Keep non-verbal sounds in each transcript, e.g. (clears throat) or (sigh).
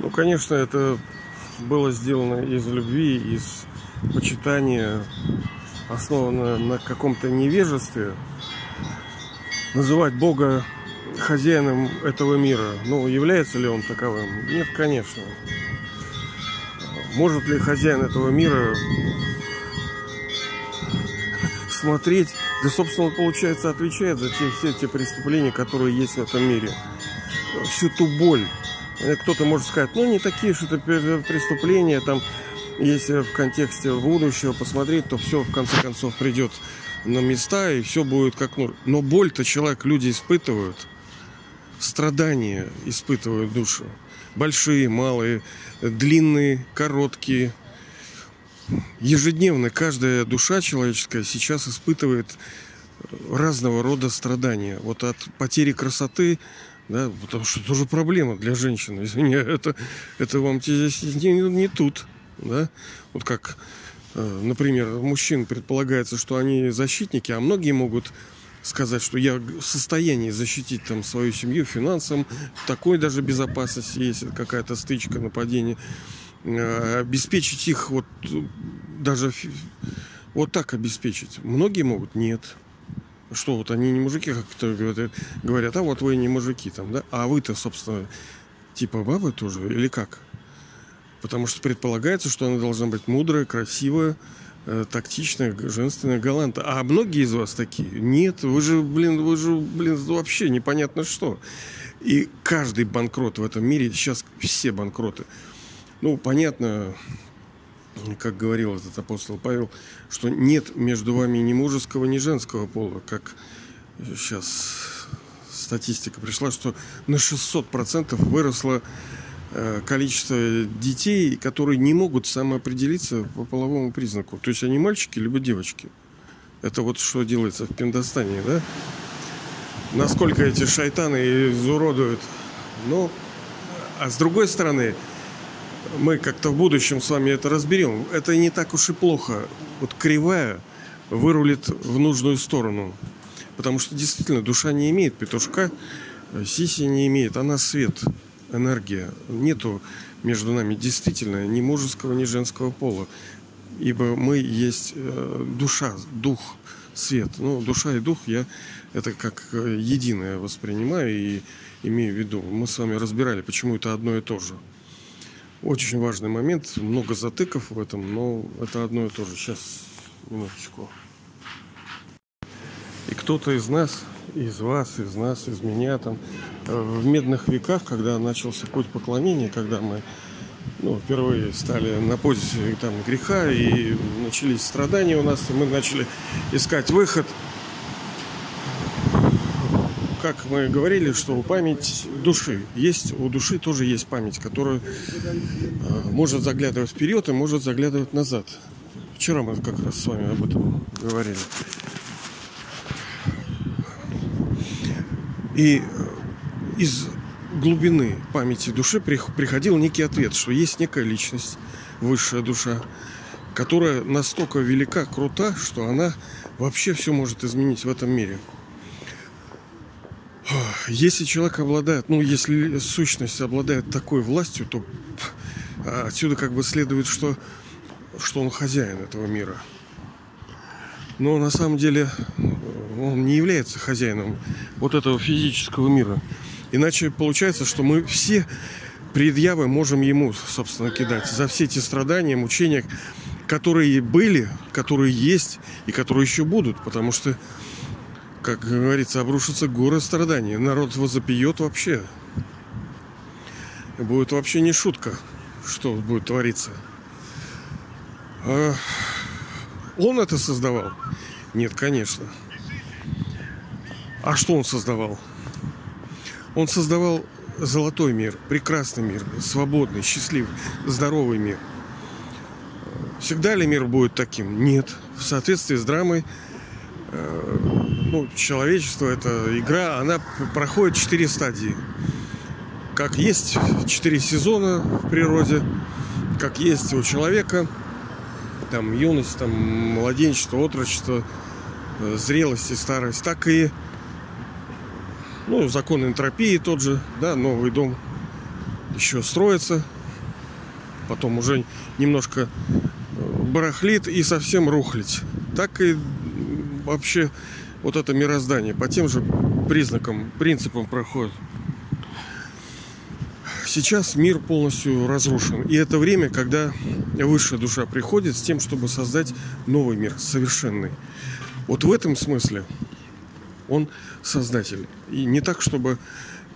Ну, конечно, это было сделано из любви, из почитания, основано на каком-то невежестве. Называть Бога хозяином этого мира, ну, является ли он таковым? Нет, конечно. Может ли хозяин этого мира смотреть, да, собственно, получается, отвечает за те, все те преступления, которые есть в этом мире. Всю ту боль. Кто-то может сказать, ну, не такие что это преступления, там, если в контексте будущего посмотреть, то все, в конце концов, придет на места, и все будет как ну. Но боль-то человек, люди испытывают. Страдания испытывают душу. Большие, малые, длинные, короткие – ежедневно каждая душа человеческая сейчас испытывает разного рода страдания. Вот от потери красоты, да, потому что тоже проблема для женщины. Извини, (laughs) это, это вам здесь не, не тут. Да? Вот как, э, например, мужчин предполагается, что они защитники, а многие могут сказать, что я в состоянии защитить там свою семью финансом, такой даже безопасности, если какая-то стычка, нападение. Э, обеспечить их вот даже вот так обеспечить. Многие могут, нет. Что вот они не мужики, как говорят, говорят, а вот вы не мужики там, да? А вы-то, собственно, типа бабы тоже или как? Потому что предполагается, что она должна быть мудрая, красивая, э, тактичная, женственная, галантная. А многие из вас такие. Нет, вы же, блин, вы же, блин, вообще непонятно что. И каждый банкрот в этом мире, сейчас все банкроты – ну, понятно, как говорил этот апостол Павел, что нет между вами ни мужеского, ни женского пола, как сейчас статистика пришла, что на 600% выросло э, количество детей, которые не могут самоопределиться по половому признаку. То есть они мальчики либо девочки. Это вот что делается в Пиндостане, да? Насколько эти шайтаны изуродуют. Ну, а с другой стороны, мы как-то в будущем с вами это разберем. Это не так уж и плохо. Вот кривая вырулит в нужную сторону. Потому что действительно душа не имеет петушка, сиси не имеет, она свет, энергия. Нету между нами действительно ни мужеского, ни женского пола. Ибо мы есть э, душа, дух, свет. Ну, душа и дух я это как э, единое воспринимаю и имею в виду. Мы с вами разбирали, почему это одно и то же. Очень важный момент, много затыков в этом, но это одно и то же. Сейчас, минуточку. И кто-то из нас, из вас, из нас, из меня там э, в медных веках, когда начался путь поклонения, когда мы ну, впервые стали на позиции там, греха и начались страдания у нас, и мы начали искать выход – как мы говорили, что память души есть, у души тоже есть память, которая э, может заглядывать вперед и может заглядывать назад. Вчера мы как раз с вами об этом говорили. И э, из глубины памяти души приходил некий ответ, что есть некая личность, высшая душа, которая настолько велика, крута, что она вообще все может изменить в этом мире. Если человек обладает, ну, если сущность обладает такой властью, то отсюда как бы следует, что, что он хозяин этого мира. Но на самом деле он не является хозяином вот этого физического мира. Иначе получается, что мы все предъявы можем ему, собственно, кидать за все эти страдания, мучения, которые были, которые есть и которые еще будут. Потому что как говорится, обрушится горы страданий. Народ возопьет вообще. Будет вообще не шутка, что будет твориться. А он это создавал? Нет, конечно. А что он создавал? Он создавал золотой мир, прекрасный мир, свободный, счастливый, здоровый мир. Всегда ли мир будет таким? Нет. В соответствии с драмой э, ну, человечество, это игра, она проходит четыре стадии. Как есть четыре сезона в природе, как есть у человека, там юность, там младенчество, отрочество, э, зрелость и старость, так и ну, закон энтропии тот же, да, новый дом еще строится, потом уже немножко э, барахлит и совсем рухлить. Так и вообще вот это мироздание по тем же признакам, принципам проходит. Сейчас мир полностью разрушен. И это время, когда высшая душа приходит с тем, чтобы создать новый мир, совершенный. Вот в этом смысле он создатель. И не так, чтобы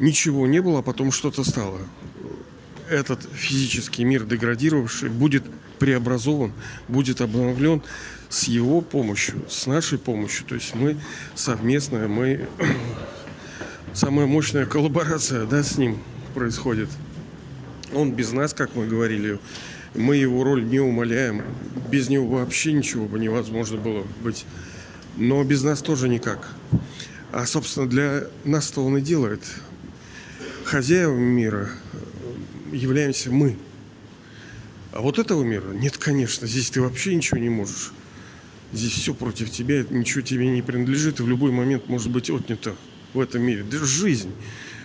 ничего не было, а потом что-то стало. Этот физический мир, деградировавший, будет преобразован, будет обновлен с его помощью, с нашей помощью. То есть мы совместно, мы (clears throat) самая мощная коллаборация да, с ним происходит. Он без нас, как мы говорили, мы его роль не умаляем. Без него вообще ничего бы невозможно было быть. Но без нас тоже никак. А, собственно, для нас-то он и делает. Хозяевами мира являемся мы. А вот этого мира нет, конечно. Здесь ты вообще ничего не можешь. Здесь все против тебя, ничего тебе не принадлежит, и в любой момент может быть отнято в этом мире. Даже жизнь.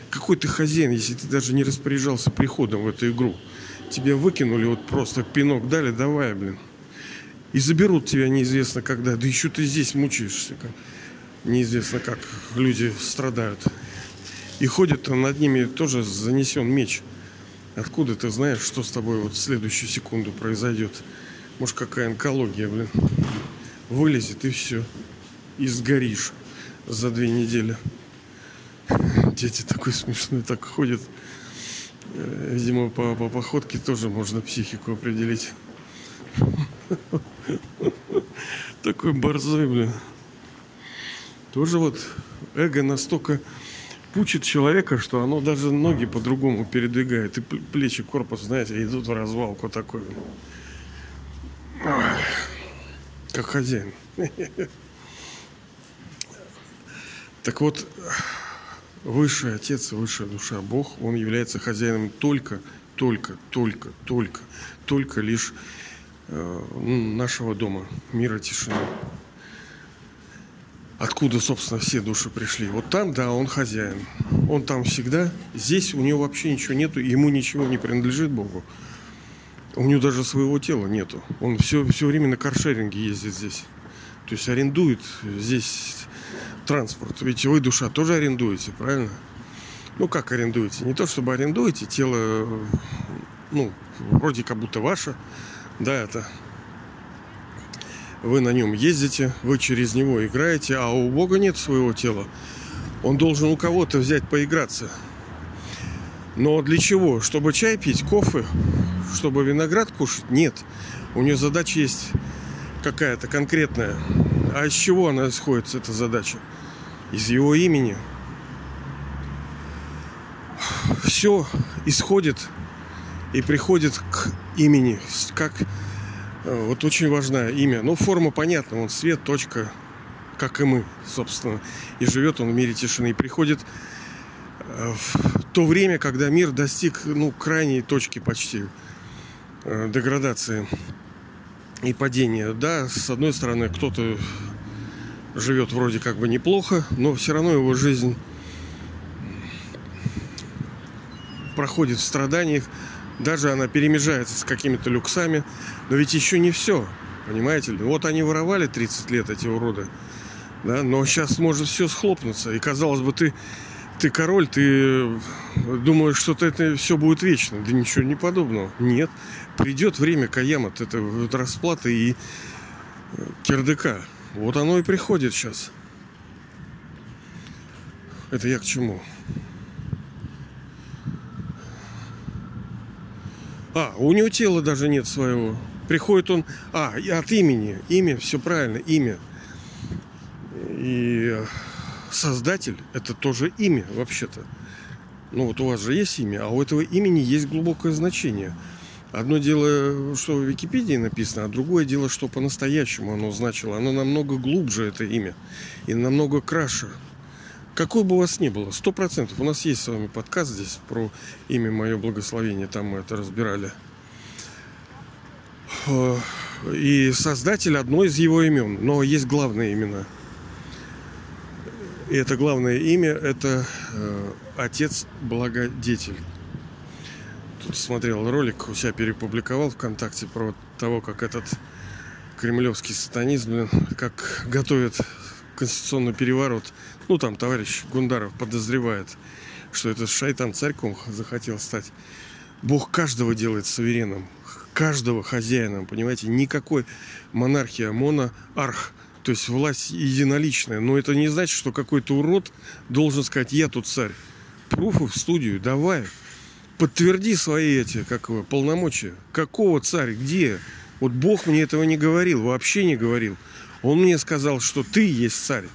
Какой ты хозяин, если ты даже не распоряжался приходом в эту игру? Тебя выкинули, вот просто пинок дали, давай, блин. И заберут тебя неизвестно когда. Да еще ты здесь мучаешься. Как. Неизвестно как люди страдают. И ходят над ними тоже занесен меч. Откуда ты знаешь, что с тобой вот в следующую секунду произойдет? Может, какая онкология, блин. Вылезет и все. И сгоришь за две недели. Дети такой смешной так ходят. Э, видимо, по, по походке тоже можно психику определить. Такой борзой, блин. Тоже вот эго настолько пучит человека, что оно даже ноги по-другому передвигает. И плечи, корпус, знаете, идут в развалку такой. Как хозяин. (laughs) Так вот, Высший Отец, Высшая Душа, Бог, Он является хозяином только, только, только, только, только лишь э, нашего дома, мира тишины. Откуда, собственно, все души пришли? Вот там, да, он хозяин. Он там всегда. Здесь у него вообще ничего нету, ему ничего не принадлежит Богу. У него даже своего тела нету. Он все, все время на каршеринге ездит здесь. То есть арендует здесь транспорт. Ведь вы, душа, тоже арендуете, правильно? Ну, как арендуете? Не то, чтобы арендуете, тело, ну, вроде как будто ваше. Да, это вы на нем ездите, вы через него играете, а у Бога нет своего тела. Он должен у кого-то взять поиграться. Но для чего? Чтобы чай пить, кофе, чтобы виноград кушать? Нет. У нее задача есть какая-то конкретная. А из чего она исходит, эта задача? из его имени. Все исходит и приходит к имени, как вот очень важное имя. Ну, форма понятна, он свет, точка, как и мы, собственно. И живет он в мире тишины. И приходит э, в то время, когда мир достиг, ну, крайней точки почти э, деградации и падения. Да, с одной стороны, кто-то живет вроде как бы неплохо, но все равно его жизнь проходит в страданиях, даже она перемежается с какими-то люксами, но ведь еще не все, понимаете ли? Вот они воровали 30 лет, эти уроды, да, но сейчас может все схлопнуться, и казалось бы, ты, ты король, ты думаешь, что это все будет вечно, да ничего не подобного, нет, придет время Каямат, это расплата и кирдыка, вот оно и приходит сейчас. Это я к чему? А, у него тела даже нет своего. Приходит он... А, от имени. Имя, все правильно, имя. И создатель – это тоже имя, вообще-то. Ну вот у вас же есть имя, а у этого имени есть глубокое значение – Одно дело, что в Википедии написано, а другое дело, что по-настоящему оно значило. Оно намного глубже, это имя, и намного краше. Какой бы у вас ни было, сто процентов. У нас есть с вами подкаст здесь про имя мое благословение, там мы это разбирали. И создатель одно из его имен, но есть главные имена. И это главное имя – это э, Отец Благодетель. Тут смотрел ролик, у себя перепубликовал ВКонтакте про того, как этот кремлевский сатанизм, блин, как готовят конституционный переворот. Ну, там товарищ Гундаров подозревает, что этот шайтан царьком захотел стать. Бог каждого делает суверенным, каждого хозяином, понимаете? Никакой монархия, моноарх, то есть власть единоличная. Но это не значит, что какой-то урод должен сказать, я тут царь. Пруфы в студию, давай. Подтверди свои эти, как его, полномочия. Какого царь, где? Вот Бог мне этого не говорил, вообще не говорил. Он мне сказал, что ты есть царь.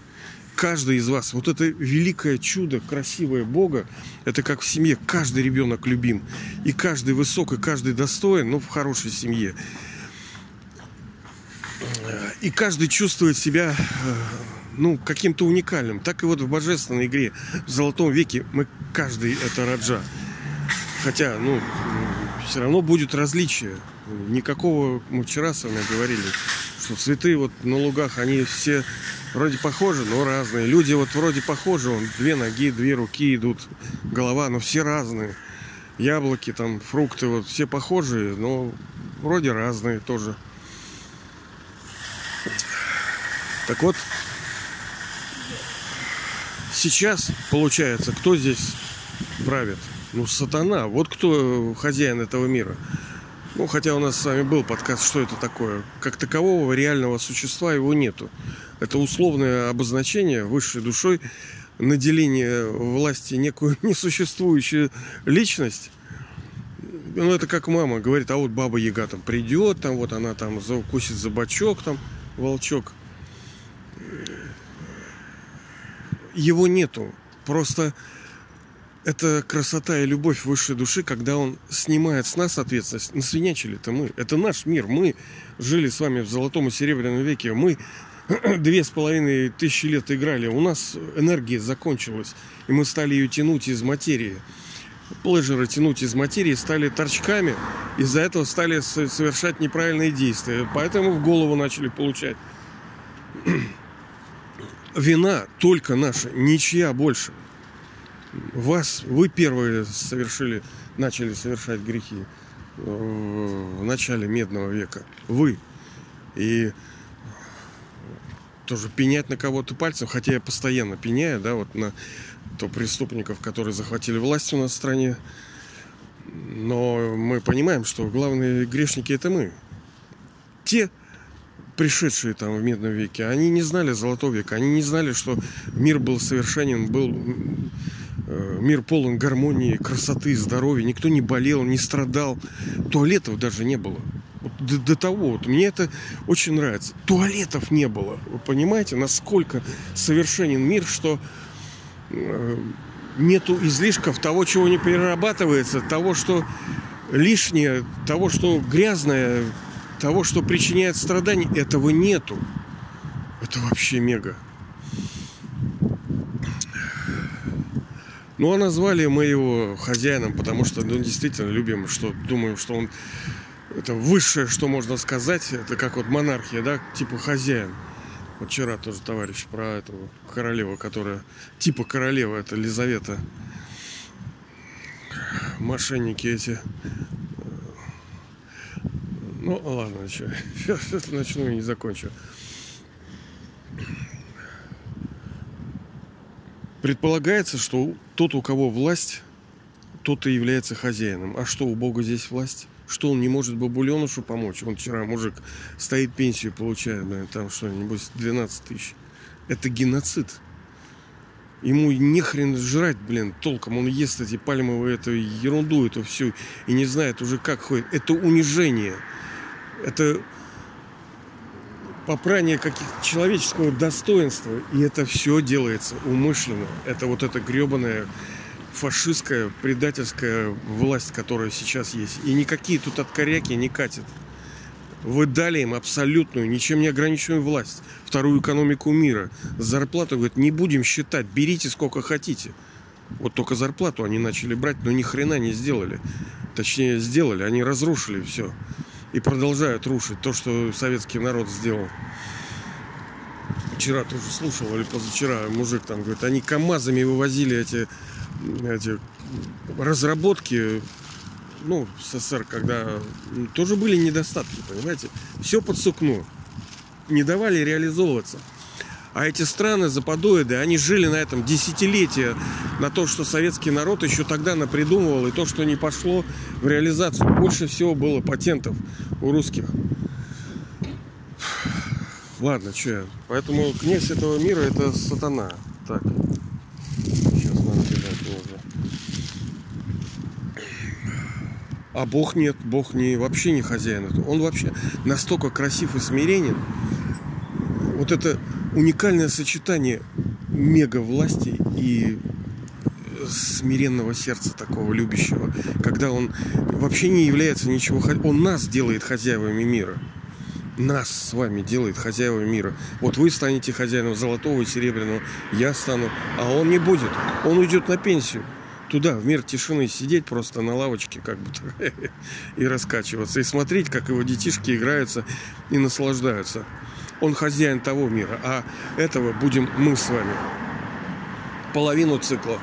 Каждый из вас. Вот это великое чудо, красивое Бога, это как в семье. Каждый ребенок любим. И каждый высок, и каждый достоин, ну, в хорошей семье. И каждый чувствует себя, э, ну, каким-то уникальным. Так и вот в божественной игре, в Золотом веке, мы каждый это Раджа. Хотя, ну, все равно будет различие. Никакого, мы вчера с вами говорили, что цветы вот на лугах, они все вроде похожи, но разные. Люди вот вроде похожи, он две ноги, две руки идут, голова, но все разные. Яблоки, там, фрукты, вот все похожие, но вроде разные тоже. Так вот, сейчас получается, кто здесь правит? Ну, сатана. Вот кто хозяин этого мира. Ну, хотя у нас с вами был подкаст, что это такое. Как такового реального существа его нету. Это условное обозначение высшей душой, наделение власти некую (laughs) несуществующую личность. Ну, это как мама говорит, а вот баба Яга там придет, там вот она там заукусит за бочок, там волчок. Его нету. Просто это красота и любовь высшей души, когда он снимает с нас ответственность. Насвинячили-то мы. Это наш мир. Мы жили с вами в золотом и серебряном веке. Мы (clears throat) две с половиной тысячи лет играли. У нас энергия закончилась. И мы стали ее тянуть из материи. Плежеры тянуть из материи стали торчками. Из-за этого стали совершать неправильные действия. Поэтому в голову начали получать. (clears throat) Вина только наша, ничья больше вас, вы первые совершили, начали совершать грехи в начале Медного века. Вы. И тоже пенять на кого-то пальцем, хотя я постоянно пеняю, да, вот на то преступников, которые захватили власть у нас в стране. Но мы понимаем, что главные грешники это мы. Те, пришедшие там в Медном веке, они не знали Золотого века, они не знали, что мир был совершенен, был Э, мир полон гармонии, красоты, здоровья. Никто не болел, не страдал. Туалетов даже не было. Вот до, до того, вот мне это очень нравится. Туалетов не было. Вы понимаете, насколько совершенен мир, что э, нету излишков того, чего не перерабатывается, того, что лишнее, того, что грязное, того, что причиняет страдания, этого нету. Это вообще мега. Ну, а назвали мы его хозяином, потому что, ну, действительно любим, что думаем, что он это высшее, что можно сказать, это как вот монархия, да, типа хозяин. Вот вчера тоже товарищ про эту королеву, которая типа королева, это Лизавета. Мошенники эти. Ну, ладно, что, (laughs) сейчас начну и не закончу. Предполагается, что тот, у кого власть, тот и является хозяином. А что, у Бога здесь власть? Что он не может бабуленушу помочь? Он вчера, мужик, стоит пенсию получает, блин, там что-нибудь 12 тысяч. Это геноцид. Ему не хрен жрать, блин, толком. Он ест эти пальмовые, эту ерунду, эту всю, и не знает уже, как ходит. Это унижение. Это попрание каких человеческого достоинства. И это все делается умышленно. Это вот эта гребаная фашистская, предательская власть, которая сейчас есть. И никакие тут откоряки не катят. Вы дали им абсолютную, ничем не ограниченную власть. Вторую экономику мира. Зарплату, говорит, не будем считать, берите сколько хотите. Вот только зарплату они начали брать, но ни хрена не сделали. Точнее, сделали, они разрушили все и продолжают рушить то, что советский народ сделал. Вчера тоже слушал, или позавчера мужик там говорит, они КАМАЗами вывозили эти, эти разработки ну, в СССР, когда тоже были недостатки, понимаете? Все под сукно. Не давали реализовываться. А эти страны западоиды, они жили на этом десятилетия, на то, что советский народ еще тогда напридумывал, и то, что не пошло в реализацию. Больше всего было патентов у русских. Ладно, что я. Поэтому князь этого мира это сатана. Так. Сейчас надо бежать уже. А Бог нет, Бог не, вообще не хозяин. Он вообще настолько красив и смиренен. Вот это уникальное сочетание мега власти и смиренного сердца такого любящего, когда он вообще не является ничего, он нас делает хозяевами мира. Нас с вами делает хозяевами мира. Вот вы станете хозяином золотого и серебряного, я стану, а он не будет. Он уйдет на пенсию туда, в мир тишины, сидеть просто на лавочке как бы (laughs) и раскачиваться, и смотреть, как его детишки играются и наслаждаются. Он хозяин того мира, а этого будем мы с вами. Половину цикла.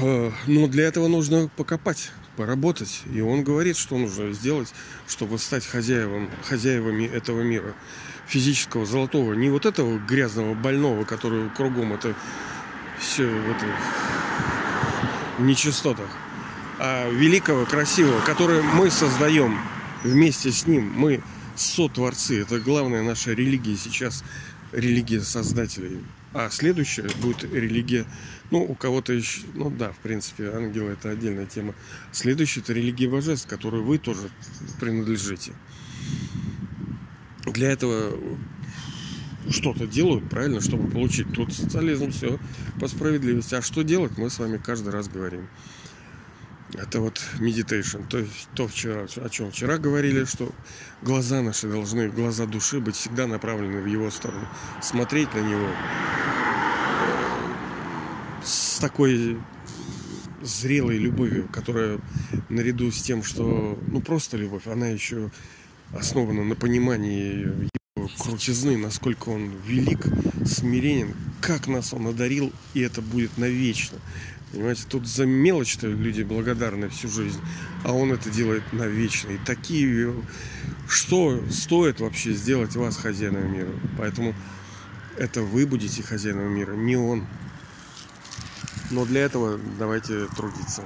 Э, но для этого нужно покопать, поработать. И он говорит, что нужно сделать, чтобы стать хозяевом, хозяевами этого мира. Физического, золотого. Не вот этого грязного, больного, который кругом это все в, это, в нечистотах. А великого, красивого, которое мы создаем вместе с ним. Мы сотворцы. Это главная наша религия сейчас, религия создателей. А следующая будет религия, ну, у кого-то еще, ну да, в принципе, ангелы это отдельная тема. Следующая это религия божеств, которой вы тоже принадлежите. Для этого что-то делают, правильно, чтобы получить. Тут социализм, все по справедливости. А что делать, мы с вами каждый раз говорим. Это вот meditation. То есть то вчера, о чем вчера говорили, что глаза наши должны, глаза души быть всегда направлены в его сторону. Смотреть на него э, с такой зрелой любовью, которая наряду с тем, что ну просто любовь, она еще основана на понимании его крутизны, насколько он велик, смиренен, как нас он одарил, и это будет навечно. Понимаете, тут за мелочь-то люди благодарны всю жизнь, а он это делает навечно. И такие, что стоит вообще сделать вас хозяином мира? Поэтому это вы будете хозяином мира, не он. Но для этого давайте трудиться.